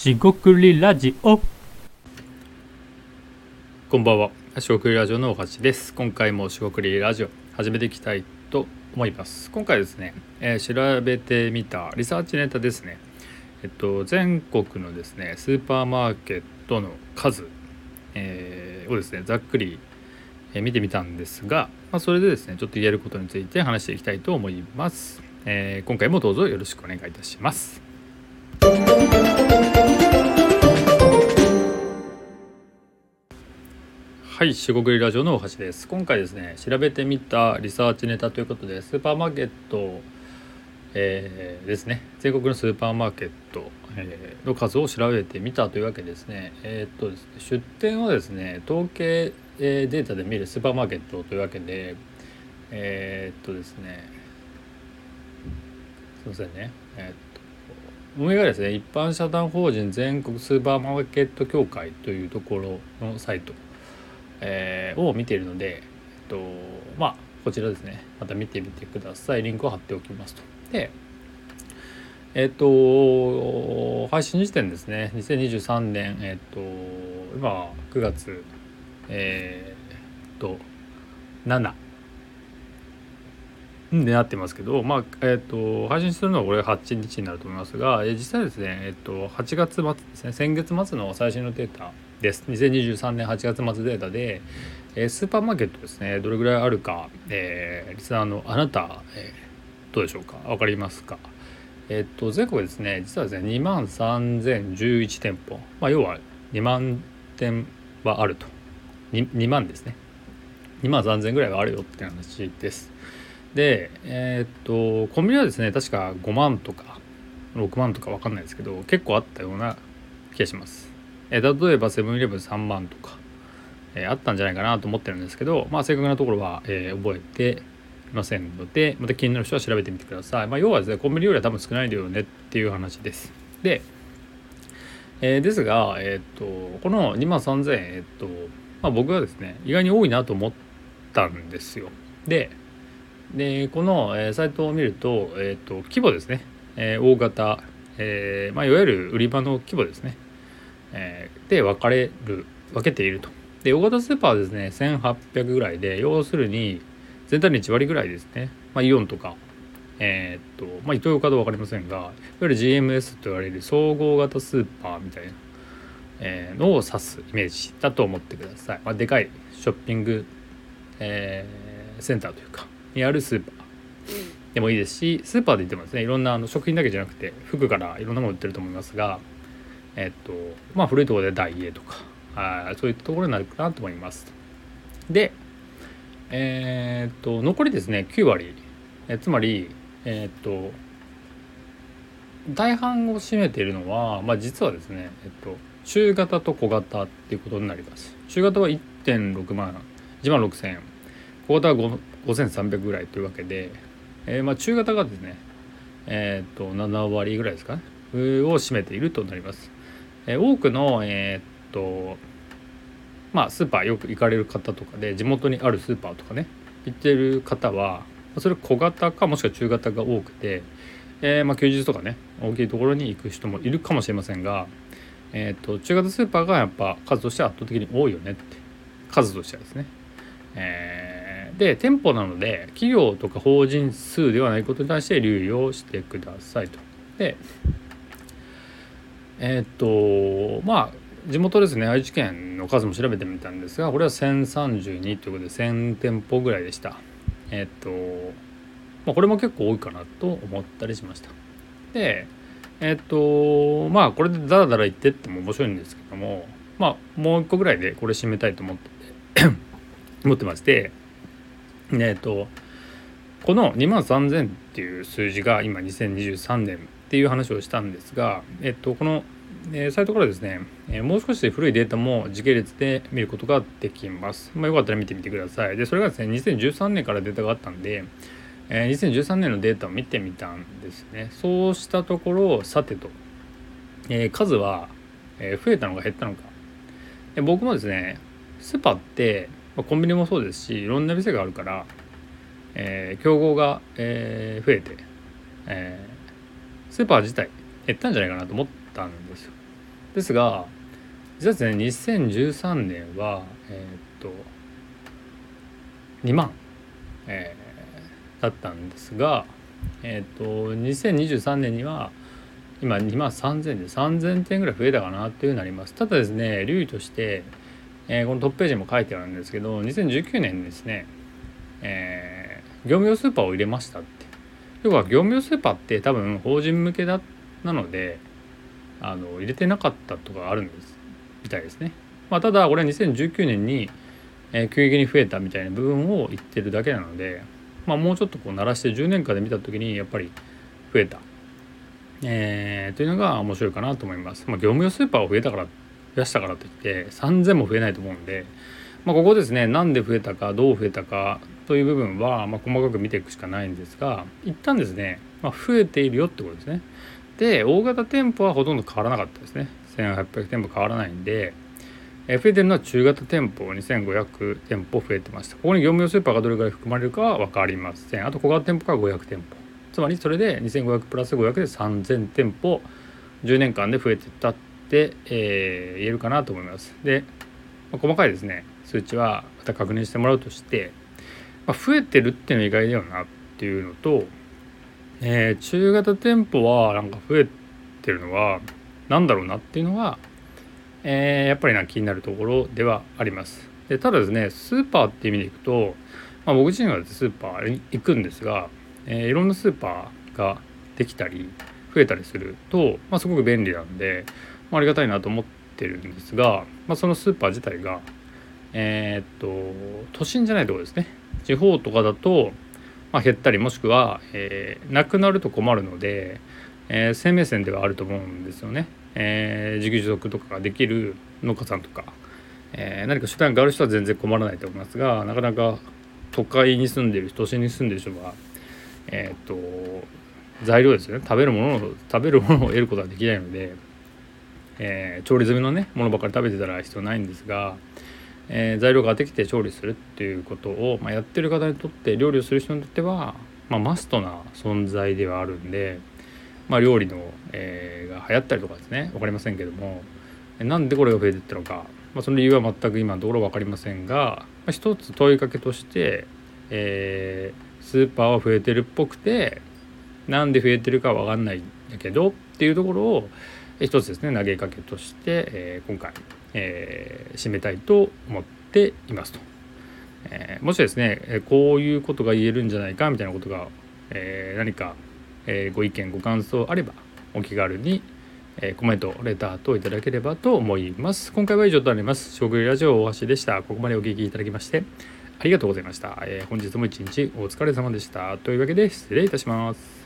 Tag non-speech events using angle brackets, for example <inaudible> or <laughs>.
しごくりラジオこんばんは。しごくりラジオのおはしです。今回もしごくりラジオ始めていきたいと思います。今回ですね、えー調べてみたリサーチネタですね。えっと全国のですねスーパーマーケットの数、えーをですねざっくり、え見てみたんですが、まあ、それでですねちょっと言えることについて話していきたいと思います。えー今回もどうぞよろしくお願いいたします。はい、四国ラジオの大橋です。今回ですね、調べてみたリサーチネタということで、スーパーマーケット、えーですね、全国のスーパーマーケット、えーの数を調べてみたというわけですね。えーっとですね、出店はですね、統計データで見るスーパーマーケットというわけで、えーっとですね、すいませんね、えーっと運営がですね、一般社団法人全国スーパーマーケット協会というところのサイトえーを見ているので、えっと、まあこちらですね。また見てみてください。リンクを貼っておきますと。でえっと配信時点ですね。2023年えっと今9月えーっと7でなってますけど、まあえっと配信するのはこれ8日になると思いますが、えー実際ですね、えっと8月末ですね先月末の最新のデータです。2023年8月末データで、えースーパーマーケットですねどれぐらいあるか、えーリスナーのあなた、えーどうでしょうか？分かりますか？えっと全国ですね実はですね2万3011店舗、まあ、要は2万店はあると。2, 2万ですね。2万3000ぐらいはあるよって話です。でえっとコンビニはですね確か5万とか6万とか分かんないですけど結構あったような気がします。えー例えばセブンイレブン3万とか、えーあったんじゃないかなと思ってるんですけど、まあ、正確なところは、えー覚えていませんのでまた気になる人は調べてみてください、まあ、要はですねコンビニよりは多分少ないだよねっていう話です。で、えーですが、えー、とこの2万3000円、えーとまあ、僕はですね意外に多いなと思ったんですよ。ででこの、えーサイトを見ると,、えー、と規模ですね、えー大型、えーまあ、いわゆる売り場の規模ですねえーで分かれる分けていると。で大型スーパーはですね1800ぐらいで要するに全体の1割ぐらいですね、まあ、イオンとかえっとまあイトーヨーカドー分かりませんがいわゆる GMS と言われる総合型スーパーみたいな、えーのを指すイメージだと思ってください。まあ、でかいショッピング、えーセンターというかにあるスーパーでもいいですしスーパーで言ってもですねいろんなあの食品だけじゃなくて服からいろんなもの売ってると思いますがえっとまあ古いところでダイエーとかあーそういったところになるかなと思います。でえーっと残りですね9割えつまりえっと大半を占めているのは、まあ、実はですね、えっと、中型と小型っていうことになります。中型は1.6万1万6000円小型は5 5300ぐらいというわけで、えーまあ、中型がですねえーと7割ぐらいですかねを占めているとなります。えー多くのえーっとまあスーパーよく行かれる方とかで地元にあるスーパーとかね行ってる方はそれ小型かもしくは中型が多くて、えーまあ、休日とかね大きいところに行く人もいるかもしれませんが、えーと中型スーパーがやっぱ数としては圧倒的に多いよねって数としてはですね。えーで店舗なので企業とか法人数ではないことに対して留意をしてくださいと。でえーっとまあ地元ですね愛知県の数も調べてみたんですがこれは1032ということで1000店舗ぐらいでした。えーっとまあ、これも結構多いかなと思ったりしました。でえっとまあこれでダラダラ言ってっても面白いんですけどもまあもう一個ぐらいでこれ締めたいと思って <coughs> 思ってまして <laughs> えっとこの2万3000っていう数字が今2023年っていう話をしたんですが、えっと、この、えーサイトからですね、えーもう少し古いデータも時系列で見ることができます。まあ、よかったら見てみてください。で、それがですね、2013年からデータがあったんで、えー2013年のデータを見てみたんですね。そうしたところ、さてと、えー数は、え増えたのか減ったのか。で僕もですね、スーパーって、まあコンビニもそうですし、いろんな店があるから、えー競合が、えー増えて、えースーパー自体減ったんじゃないかなと思ったんですよ。ですが実はですね2013年はえー、っと2万、えー、だったんですがえー、っと2023年には今2万3000で3000点ぐらい増えたかなっていうなりますただですね留意として、えー、このトップページにも書いてあるんですけど2019年ですね、えー、業務用スーパーを入れましたって要は業務用スーパーって多分法人向けだなのであの入れてなかったとかあるんですみたいですね。まあ、ただこれは2019年に、えー、急激に増えたみたいな部分を言ってるだけなので、まあ、もうちょっとこう鳴らして10年間で見た時にやっぱり増えた、えー、というのが面白いかなと思います。まあ、業務用スーパーを増えたから増やしたからといって3000も増えないと思うんで、まあ、ここですねなんで増えたかどう増えたかという部分は、ま細かく見ていくしかないんですが一旦ですね、まあ増えているよってことですね。で大型店舗はほとんど変わらなかったですね。1800店舗変わらないんで増えてるのは中型店舗2500店舗増えてました。ここに業務用スーパーがどれぐらい含まれるかは分かりません。あと小型店舗が500店舗。つまりそれで2500プラス500で3000店舗10年間で増えてったって、えー、言えるかなと思いますで、まあ、細かいですね数値はまた確認してもらうとして、まあ、増えてるっていうのは意外だよなっていうのとえー、中型店舗はなんか増えてるのは何だろうなっていうのは、えー、やっぱりな気になるところではあります。でただですねスーパーっていう意味でいくと、まあ、僕自身はスーパーに行くんですが、えー、いろんなスーパーができたり増えたりすると、まあ、すごく便利なんで、まあ、りがたいなと思ってるんですが、まあ、そのスーパー自体がえー、っと都心じゃないところですね地方とかだとまあ、減ったりもしくは、えー、なくなると困るので、えー、生命線ではあると思うんですよね。えー、自給自足とかができる農家さんとか、えー、何か手段がある人は全然困らないと思いますがなかなか都会に住んでいる都心に住んでる人は、えーと、材料ですよね食べるものを食べるものを得ることができないので、えー、調理済みのねものばっかり食べてたら必要ないんですが、えー、材料ができて調理するっていうことを、まあ、やってる方にとって料理をする人にとっては、まあ、マストな存在ではあるんで、まあ、料理の、えー、が流行ったりとかですね分かりませんけどもなんでこれが増えてったのか、まあ、その理由は全く今のところ分かりませんが、まあ、一つ問いかけとして、えー、スーパーは増えてるっぽくてなんで増えてるか分かんないんだけどっていうところを一つですね投げかけとして、えー、今回えー、締めたいと思っていますと。えー、もしですねこういうことが言えるんじゃないかみたいなことが、えー、何か、えご意見ご感想あればお気軽に、えコメントレター等いただければと思います。今回は以上となります。食料ラジオ大橋でした。ここまでお聴きいただきましてありがとうございました。え本日も一日お疲れ様でした。というわけで失礼いたします。